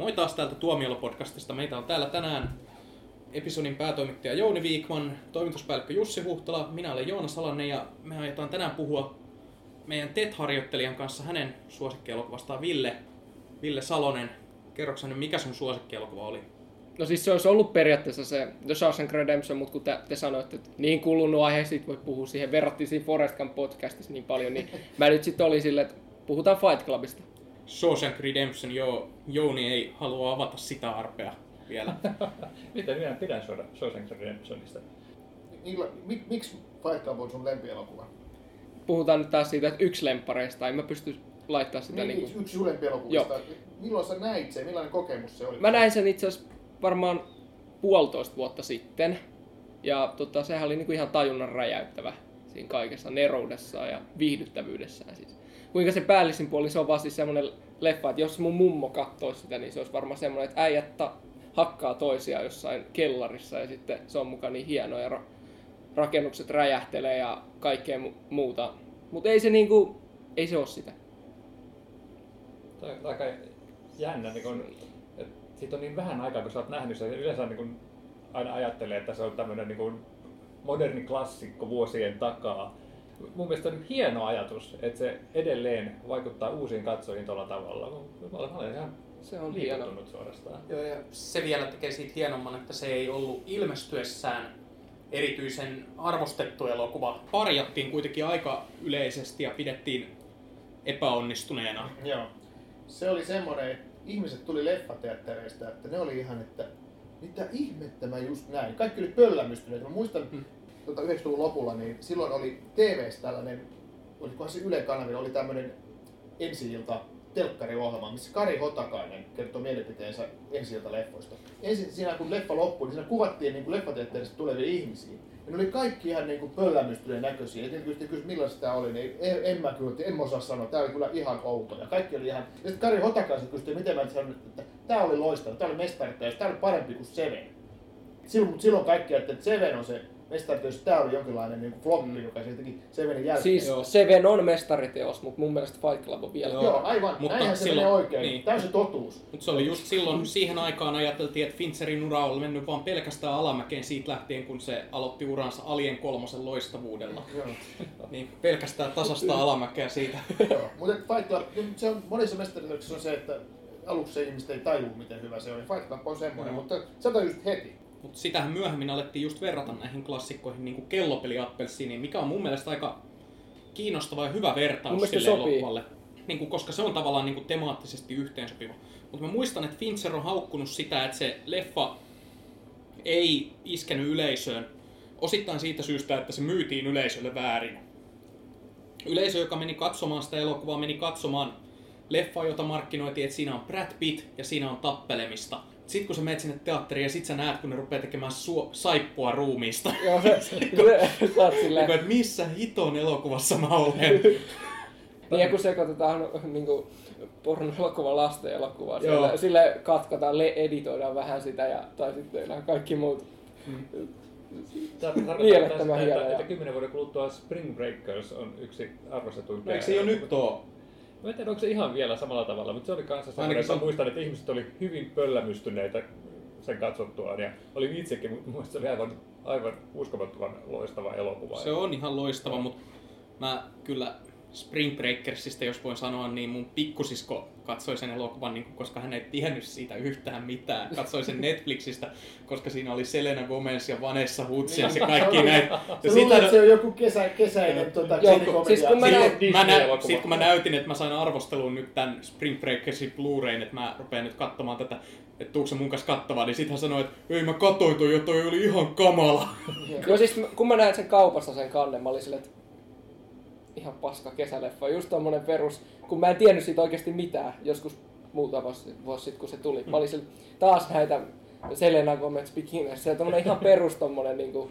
Moi taas täältä Tuomiolo-podcastista. Meitä on täällä tänään episodin päätoimittaja Jouni Viikman, toimituspäällikkö Jussi Huhtala, minä olen Joona Salanen ja me aiotaan tänään puhua meidän TET-harjoittelijan kanssa hänen suosikkielokuvastaan Ville, Ville Salonen. Kerroksä nyt, mikä sun suosikkielokuva oli? No siis se olisi ollut periaatteessa se The Shawshank Redemption, mutta kun te, te sanoitte, että niin kulunut aihe, sit voi puhua siihen, verrattiin siinä Forest Gump podcastissa niin paljon, niin mä nyt sitten olin silleen, että puhutaan Fight Clubista. Shawshank Redemption, joo, Jouni ei halua avata sitä arpea vielä. Miten minä pidän Shawshank Redemptionista? Milla, mik, miksi Fight Club on sun lempielokuva? Puhutaan nyt taas siitä, että yksi lemppareista, en mä pysty laittaa sitä Niin, niin, yksi, kuin... yksi sun lempielokuvista. Milloin sä näit sen? Millainen kokemus se oli? Mä näin sen itse asiassa varmaan puolitoista vuotta sitten. Ja tota, sehän oli niinku ihan tajunnan räjäyttävä siinä kaikessa neroudessaan ja viihdyttävyydessään siis. Kuinka se päällisin puoli, se on vaan siis semmonen leffa, että jos mun mummo katsoisi sitä, niin se olisi varmaan semmoinen, että äijät ta- hakkaa toisiaan jossain kellarissa ja sitten se on mukaan niin hieno ja ra- rakennukset räjähtelee ja kaikkea mu- muuta. Mutta ei se niinku, ei se ole sitä. Tämä on aika jännä, niin kun, että siitä on niin vähän aikaa, kun sä oot nähnyt sen. Yleensä niin kun aina ajattelee, että se on tämmöinen niin kun moderni klassikko vuosien takaa. Mun mielestä on hieno ajatus, että se edelleen vaikuttaa uusiin katsojiin tuolla tavalla. Mä olen, ihan Se on hieno. liikuttunut suorastaan. Joo, ja se vielä tekee siitä hienomman, että se ei ollut ilmestyessään erityisen arvostettu elokuva. Parjattiin kuitenkin aika yleisesti ja pidettiin epäonnistuneena. Joo. Se oli semmoinen, että ihmiset tuli leffateattereista, että ne oli ihan, että mitä ihmettä mä just näin. Kaikki oli pöllämystyneet. Mä muistan Hmm. tuota 90-luvun lopulla, niin silloin oli TVssä tällainen, olikohan se Yle kanavilla, oli tämmöinen ensi-ilta telkkariohjelma, missä Kari Hotakainen kertoi mielipiteensä ensi leffoista. Ensin siinä kun leffa loppui, niin siinä kuvattiin niin leffateatterista tulevia ihmisiä. Ja ne oli kaikki ihan niin pöllämystyneen näköisiä. Ja tietysti kysyi, millaista tämä oli, niin en, en mä kyllä, en osaa sanoa. Tämä oli kyllä ihan outo. Ja kaikki oli ihan... Ja sitten Kari Hotakaisen kysyi, miten mä sanon, että tämä oli loistava, tämä oli mestarittäjys, tämä oli parempi kuin Seven. Silloin, mutta silloin kaikki ajattelivat, että Seven on se mestarittäjys, tämä oli jonkinlainen niin kuin floppi, joka se teki Sevenin jälkeen. Siis Joo. Seven on mestariteos, mutta mun mielestä Fight Club on vielä. Joo. Joo, aivan. Mutta Näinhän se silloin- menee oikein. niin. Tämä on se totuus. Mutta se oli just silloin, siihen aikaan ajateltiin, että Fincherin ura oli mennyt vaan pelkästään alamäkeen siitä lähtien, kun se aloitti uransa Alien kolmosen loistavuudella. Joo. Niin pelkästään tasasta alamäkeä siitä. Joo. Mutta Fight Club, se on monissa mestaritöissä on se, että aluksi se ihmiset ei tajua, miten hyvä se on. Ja Fight Club on semmoinen, Joo. mutta sä tajusit heti. Mutta sitähän myöhemmin alettiin just verrata näihin klassikkoihin, niin kuin kellopeli Appelsiiniin, mikä on mun mielestä aika kiinnostava ja hyvä vertaus sille elokuvalle. Niin kuin, koska se on tavallaan niin kuin temaattisesti yhteensopiva. Mutta mä muistan, että Fincher on haukkunut sitä, että se leffa ei iskenyt yleisöön. Osittain siitä syystä, että se myytiin yleisölle väärin. Yleisö, joka meni katsomaan sitä elokuvaa, meni katsomaan leffaa, jota markkinoitiin, että siinä on Brad Pitt ja siinä on tappelemista. Sitten kun sä menet sinne teatteriin ja sit sä näet, kun ne rupeaa tekemään suo- saippua ruumiista. Joo, se, se, sä oot silleen, Niin, että missä hiton elokuvassa mä olen? niin ja kun sekoitetaan niin kuin, porno-elokuva lasten elokuvaa, sille, sille katkataan, le- editoidaan vähän sitä ja, tai sitten tehdään kaikki muut. Tämä tarkoittaa Mielettömän sitä, hieno että, että kymmenen vuoden kuluttua Spring Breakers on yksi arvostetuimpia. No, eikö se jo nyt oo? Mä en tiedä, onko se ihan vielä samalla tavalla, mutta se oli kanssa Ainakin että se on- muistan, että ihmiset oli hyvin pöllämystyneitä sen katsottuaan. Ja olin itsekin, mutta muista se oli aivan, aivan uskomattoman loistava elokuva. Se on ihan loistava, mutta mä kyllä Spring Breakersista, jos voin sanoa, niin mun pikkusisko katsoi sen elokuvan, niin koska hän ei tiennyt siitä yhtään mitään. Katsoi sen Netflixistä, koska siinä oli Selena Gomez ja Vanessa Hudgens ja kaikki näitä. Se Ja sitä, se on joku kesä, kesäinen tuota, komediaa. siis kun mä Sitten näin- mä nä- sit kun mä näytin, että mä sain arvostelun nyt tämän Spring Breakersin Blu-rayn, että mä rupean nyt katsomaan tätä, että tuukse mun kanssa kattavaa, niin sit hän sanoi, että ei mä katsoin toi ja toi oli ihan kamala. Joo, siis kun mä näin sen kaupassa sen kannen, mä olin silleen, että ihan paska kesäleffa. Just tommonen perus, kun mä en tiennyt siitä oikeasti mitään, joskus muutama vuosi, sitten, kun se tuli. Mä olin taas näitä Selena Gomez Bikinis, se on tommonen ihan perus tommonen niinku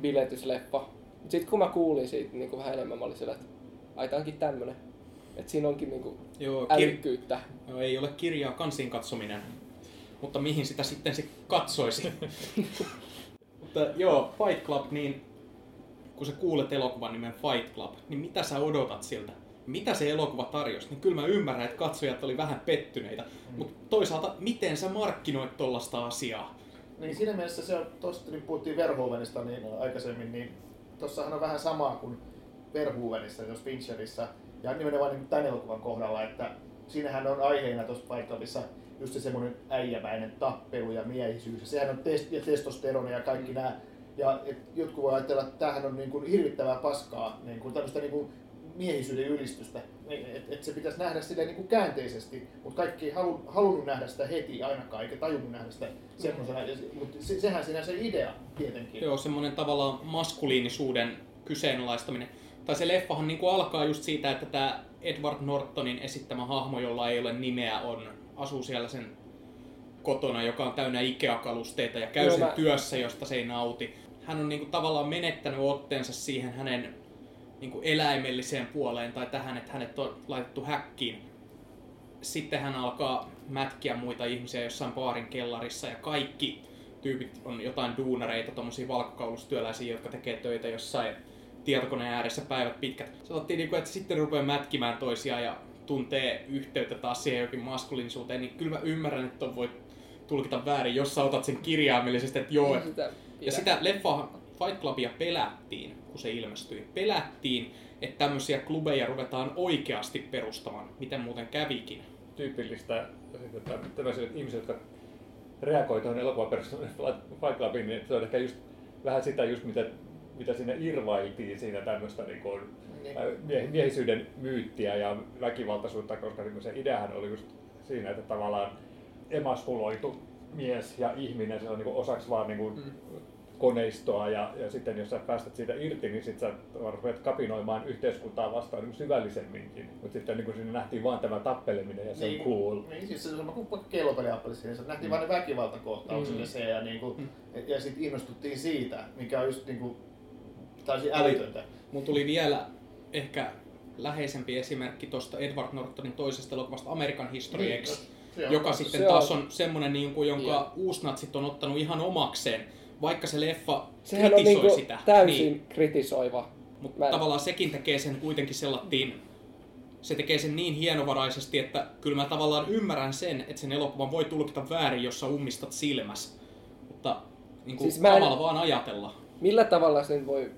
biletysleffa. Sitten kun mä kuulin siitä niinku vähän enemmän, mä olin silleen, että ai tää onkin tämmönen. Että siinä onkin niinku Joo, kir- älykkyyttä. Joo, ei ole kirjaa kansiin katsominen, mutta mihin sitä sitten se katsoisi. mutta joo, Fight Club, niin kun sä kuulet elokuvan nimen Fight Club, niin mitä sä odotat siltä? Mitä se elokuva tarjosi? Niin kyllä mä ymmärrän, että katsojat oli vähän pettyneitä. Mm. Mutta toisaalta, miten sä markkinoit tollasta asiaa? Niin siinä mielessä se on, tosta niin puhuttiin Verhoevenista niin aikaisemmin, niin tossahan on vähän samaa kuin Verhoevenissa, jos Fincherissa, ja nimenomaan niin tämän elokuvan kohdalla, että siinähän on aiheena tuossa paikallissa just se semmoinen äijämäinen tappelu ja miehisyys. Ja sehän on test- ja testosteroni ja kaikki mm. nämä. Ja et jotkut voi ajatella, että tämähän on niin kuin hirvittävää paskaa, niin kuin tämmöistä niin kuin miehisyyden ylistystä. Että et se pitäisi nähdä sille niin kuin käänteisesti, mutta kaikki ei halu, halunnut nähdä sitä heti ainakaan, eikä tajunnut nähdä sitä semmoisena. Mutta se, sehän siinä se idea tietenkin. Joo, semmoinen tavallaan maskuliinisuuden kyseenalaistaminen. Tai se leffahan niin kuin alkaa just siitä, että tämä Edward Nortonin esittämä hahmo, jolla ei ole nimeä, on, asuu siellä sen kotona, joka on täynnä Ikea-kalusteita ja käy Joo, sen mä- työssä, josta se ei nauti. Hän on niin kuin tavallaan menettänyt otteensa siihen hänen niin kuin eläimelliseen puoleen tai tähän, että hänet on laitettu häkkiin. Sitten hän alkaa mätkiä muita ihmisiä jossain baarin kellarissa ja kaikki tyypit on jotain duunareita, tommosia valkokaulustyöläisiä, jotka tekee töitä jossain tietokoneen ääressä päivät pitkät. Sanottiin, niin kuin, että sitten rupeaa mätkimään toisiaan ja tuntee yhteyttä taas siihen jokin maskuliinisuuteen, niin kyllä mä ymmärrän, että ton voi tulkita väärin, jos sä otat sen kirjaimellisesti, että joo, sitä ja sitä leffaa Fight Clubia pelättiin, kun se ilmestyi. Pelättiin, että tämmöisiä klubeja ruvetaan oikeasti perustamaan, miten muuten kävikin. tyypillistä että tämmöisille ihmisille, jotka reagoi tuohon elokuvapersoonan Fight Clubiin, niin se on ehkä just vähän sitä just mitä, mitä siinä irvailtiin siinä tämmöistä niin kuin, Niin. mie- miehisyyden myyttiä ja väkivaltaisuutta, koska niin se ideahan oli just siinä, että tavallaan emaskuloitu mies ja ihminen, se on niin osaksi vaan niin kuin Mm. koneistoa ja, ja sitten jos sä päästät siitä irti, niin sitten sä rupeat kapinoimaan yhteiskuntaa vastaan niin syvällisemminkin. Mutta sitten niin kuin siinä nähtiin vaan tämä tappeleminen ja se on cool. Niin, siis se on sama kuin kellopeliappelissa, se nähtiin mm. vain ne väkivaltakohtaukset Mm. ja se, ja, niin kuin, Mm. ja sitten innostuttiin siitä, mikä on just niin kuin, täysin älytöntä. Mun tuli vielä ehkä läheisempi esimerkki tuosta Edward Nortonin toisesta elokuvasta American History Niin, X, on- joka sitten se taas on- on semmonen, niin kuin, jonka Joo. uusnatsit on ottanut ihan omakseen, vaikka se leffa Sehän on kritisoi niinku sitä. täysin Niin, kritisoiva. mutta Mä tavallaan sekin tekee sen kuitenkin sellattiin, se tekee sen niin hienovaraisesti, että kyllä mä tavallaan ymmärrän sen, että sen elokuvan voi tulkita väärin, jos sä ummistat silmäs. Mutta niin kuin, Siis mä en- vaan ajatella. Millä tavalla sen voi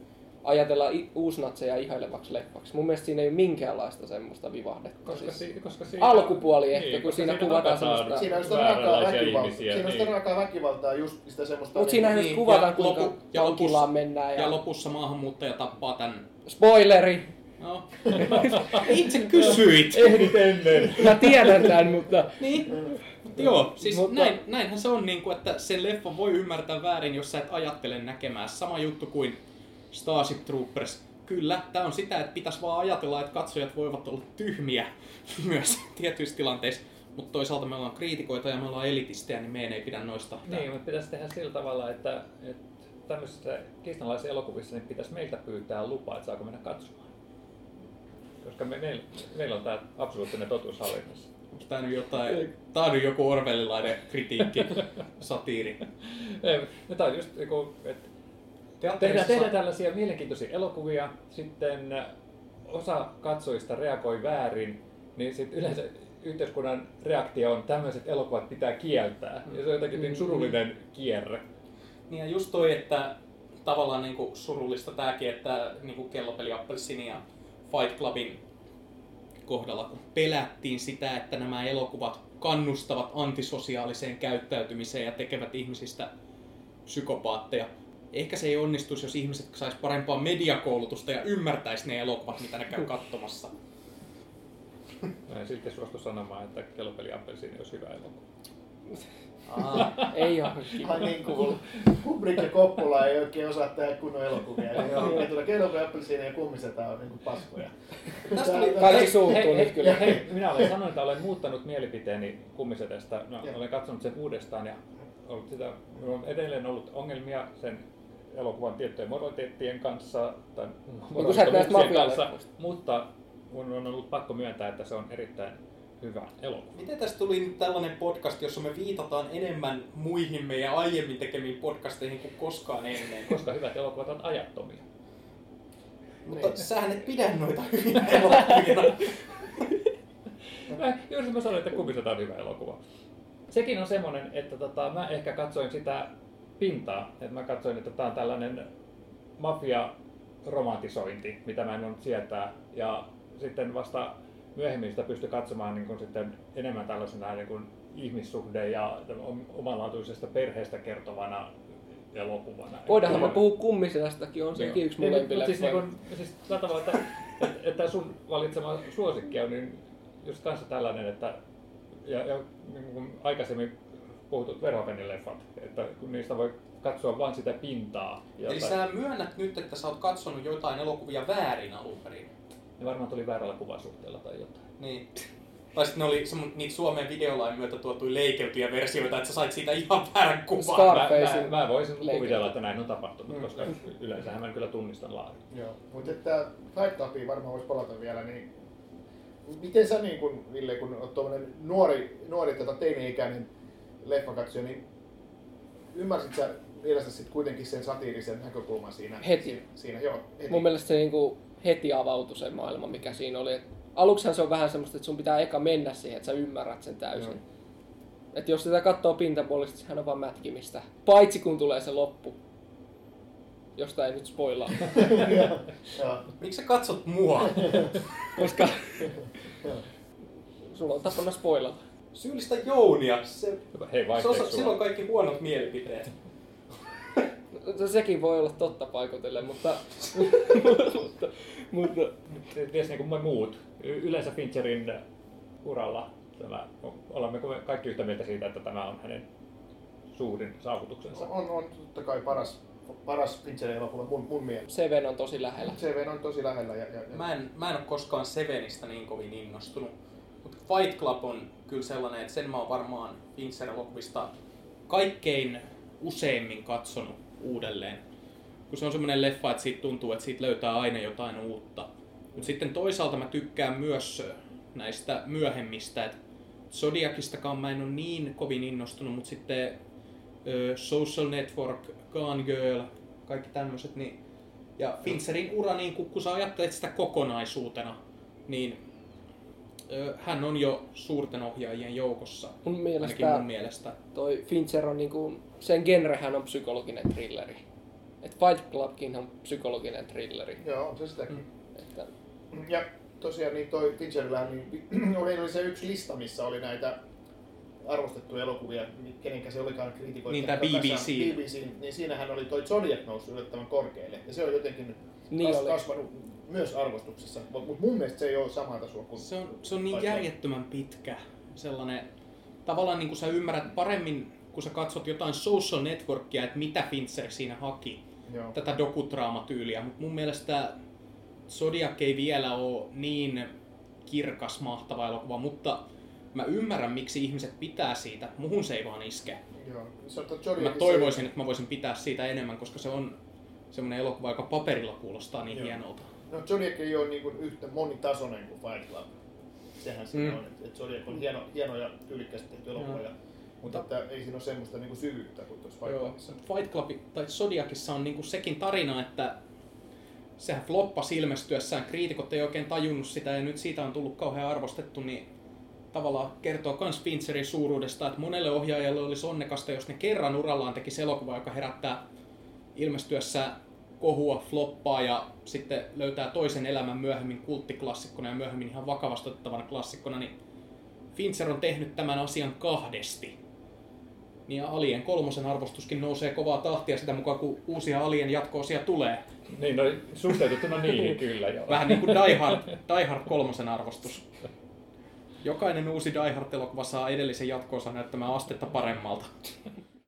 ajatella uusnatseja ihailevaksi leffaksi? Mun mielestä siinä ei ole minkäänlaista semmoista vivahdetta. Koska, Siis. si, koska siinä, Alkupuoli ehkä, kun koska siinä kuvataan semmoista- Siinä on sitä raakaa väkivaltaa. ihmisiä, Siinä on sitä niin. raakaa väkivaltaa, just sitä semmoista... Mutta siinähän Niin, just kuvataan, ja kuinka lopu- ja lopussa- mennään. Ja, Ja lopussa maahanmuuttaja tappaa tämän... Spoileri! No, itse kysyit! Ehdit ennen. Mä tiedän tämän, mutta Niin. Joo, siis Mutta- näin, näinhän se on, niin kuin, että sen leffan voi ymmärtää väärin, jos sä et ajattele näkemään. Sama juttu kuin Starship Troopers. Kyllä, tämä on sitä, että pitäisi vaan ajatella, että katsojat voivat olla tyhmiä myös tietyissä tilanteissa. Mutta toisaalta me ollaan kriitikoita ja me ollaan elitistejä, niin meidän ei pidä noista. Niin, mutta pitäisi tehdä sillä tavalla, että, että tämmöisissä kiistanalaisissa elokuvissa niin pitäisi meiltä pyytää lupaa, että saako mennä katsomaan. Koska me, meillä, meillä on tämä absoluuttinen totuus hallinnassa. Tää nyt jotain, tää on joku orwellilainen kritiikki, satiiri. Ei, no tämä on just niinku, että tehdään, tehdään tällaisia mielenkiintoisia elokuvia, sitten äh, osa katsojista reagoi väärin, niin sitten yleensä yhteiskunnan reaktio on tämmöiset elokuvat pitää kieltää. Ja se on jotenkin niin surullinen kierre. Niin ja just toi, että tavallaan niinku surullista tääkin, että niinku kellopeli Appelsini ja Fight Clubin kohdalla, kun pelättiin sitä, että nämä elokuvat kannustavat antisosiaaliseen käyttäytymiseen ja tekevät ihmisistä psykopaatteja. Ehkä se ei onnistuisi, jos ihmiset sais parempaa mediakoulutusta ja ymmärtäisi ne elokuvat, mitä ne käy katsomassa. Mä en silti suostu sanomaan, että kellopeli Appelsiini olisi hyvä elokuva. Aa. ei ole kiva. Ai niin kuin Kubrick ja Coppola ei oikein osaa tehdä kunnon elokuvia. Ja tuolla Kello Appelsiini ja Kummisetä on niin kuin paskoja. Tästä tuli- Kaikki suuttuu nyt kyllä. hei, minä olen sanonut, että olen muuttanut mielipiteeni kummisetestä. No, Joo. olen katsonut sen uudestaan ja ollut sitä, minulla on edelleen ollut ongelmia sen elokuvan tiettyjen moraliteettien kanssa tai Niin kanssa, mutta mun on ollut pakko myöntää, että se on erittäin hyvä elokuva. Miten tästä tuli nyt tällainen podcast, jossa me viitataan enemmän muihin meidän aiemmin tekemiin podcasteihin kuin koskaan ennen? Koska hyvät elokuvat on ajattomia. Mutta sähän et pidä noita hyvinä elokuvina. Mä, juuri mä sanoin, että kummiseta on hyvä elokuva. sekin on semmoinen, että tota, mä ehkä katsoin sitä pintaa. Että mä katsoin, että tämä on tällainen mafia romantisointi, mitä mä en ole sietää. Ja sitten vasta myöhemmin sitä pystyi katsomaan niin kuin sitten enemmän tällaisena niin kuin ihmissuhde ja omanlaatuisesta perheestä kertovana elokuvana. Voidaanhan me puhua kummisestakin, on sekin yksi molempi mutta siis, niin kuin, siis tavalla, että, että, että sun valitsema suosikki on niin just kanssa tällainen, että ja, ja niin kuin aikaisemmin puhutut Verhoevenin leffat, että kun niistä voi katsoa vain sitä pintaa. Eli jota- sä myönnät nyt, että sä oot katsonut jotain elokuvia väärin alun perin. Ne varmaan tuli väärällä kuvasuhteella tai jotain. Niin. Tai sitten ne oli niitä Suomen videolain myötä tuotuja leikeytyjä versioita, että sä sait siitä ihan väärän kuvan. Mä, mä, mä voisin kuvitella, että näin on tapahtunut, Mm. koska yleensähän mä kyllä tunnistan laadun. Joo, mutta että Fight Clubiin varmaan voisi palata vielä, niin miten sä niin kun, Ville, kun oot tuommoinen nuori, nuori tota teini-ikäinen leffakatsoja, niin ymmärsit sä mielestäsi sit kuitenkin sen satiirisen näkökulman siinä? Heti. Siinä, joo, heti. Mun mielestä se niinku heti avautui se maailma, mikä siinä oli. Et Aluksihan se on vähän semmoista, että sun pitää eka mennä siihen, että sä ymmärrät sen täysin. Joo. Et jos sitä katsoo pintapuolista, sehän on vaan mätkimistä. Paitsi kun tulee se loppu. Josta ei nyt spoilaa. Joo. Miksi sä katsot mua? koska sulla on tapana spoilata. Syyllistä Jounia. Se, Hei, se osa, silloin kaikki huonot mielipiteet. No, Sekin voi olla totta paikotellen, mutta... mutta, mutta Ties niin kuin me muut. Yleensä Fincherin uralla tämä, olemme kaikki yhtä mieltä siitä, että tämä on hänen suurin saavutuksensa. On, on totta kai paras, paras Fincherin elokuva mun, mun mielestä. Seven on tosi lähellä. CV on tosi lähellä. Ja, ja, ja Mä en, mä en ole koskaan Sevenistä niin kovin innostunut. Mutta Fight Club on kyllä sellainen, että sen mä oon varmaan Fincher-elokuvista kaikkein useimmin katsonut uudelleen. Kun se on semmoinen leffa, että siitä tuntuu, että siitä löytää aina jotain uutta. Mutta sitten toisaalta mä tykkään myös näistä myöhemmistä. Et Zodiacistakaan mä en ole niin kovin innostunut, mutta sitten ö, Social Network, Gone Girl, kaikki tämmöiset, niin ja Fincherin ura, niin kun, kun sä ajattelet sitä kokonaisuutena, niin hän on jo suurten ohjaajien joukossa. Mun Ainakin mielestä mun mielestä. toi Fincher on niinku, sen genrehän on psykologinen thrilleri. Et Fight Clubkin on psykologinen thrilleri. joo, on se sitäkin. Mm. Että Ja tosiaan niin toi Fincherillä niin oli, oli se yksi lista, missä oli näitä arvostettuja elokuvia, kenenkä se olikaan kriitikoita. Niin, Kasaan- BBC. BBC, niin siinähän oli toi Zodiac noussut yllättävän korkealle. Ja se on jotenkin Niin kas, oli. kasvanut myös arvostuksessa. Mutta mun mielestä se ei ole samaa tasoa kuin... Se on, se on niin järjettömän pitkä. Sellainen, tavallaan niin kuin sä ymmärrät paremmin, kun sä katsot jotain social networkia, että mitä Fincher siinä haki. Joo. tätä dokudraamatyyliä, mutta mun mielestä Zodiac ei vielä ole niin kirkas, mahtava elokuva, mutta mä ymmärrän, miksi ihmiset pitää siitä. Muhun se ei vaan iske. Joo. Mä toivoisin, että mä voisin pitää siitä enemmän, koska se on semmoinen elokuva, joka paperilla kuulostaa niin Joo. hienolta. No Zodiac ei ole niin kuin yhtä monitasoinen kuin Fight Club. Sehän se Mm. on, että et Zodiac on hieno, hieno ja tyylikkäästi tehty elokuva. Ja, mutta että ei siinä ole semmoista niin kuin syvyyttä kuin tuossa Fight. Clubissa. Fight Club tai Zodiacissa on niinku sekin tarina, että sehän floppasi ilmestyessään, kriitikot ei oikein tajunnut sitä ja nyt siitä on tullut kauhean arvostettu, niin tavallaan kertoo myös Fincherin suuruudesta, että monelle ohjaajalle olisi onnekasta, jos ne kerran urallaan teki elokuva, joka herättää ilmestyessään kohua, floppaa ja sitten löytää toisen elämän myöhemmin kulttiklassikkona ja myöhemmin ihan vakavasti otettavana klassikkona, niin Fincher on tehnyt tämän asian kahdesti. Niin Alien kolmosen arvostuskin nousee kovaa tahtia sitä mukaan, kun uusia Alien jatko-osia tulee. Niin, no suhteutettuna niihin kyllä joo. Vähän niin kuin Die Hard, Die Hard kolmosen arvostus. Jokainen uusi Die Hard-elokuva saa edellisen jatko näyttämään astetta paremmalta.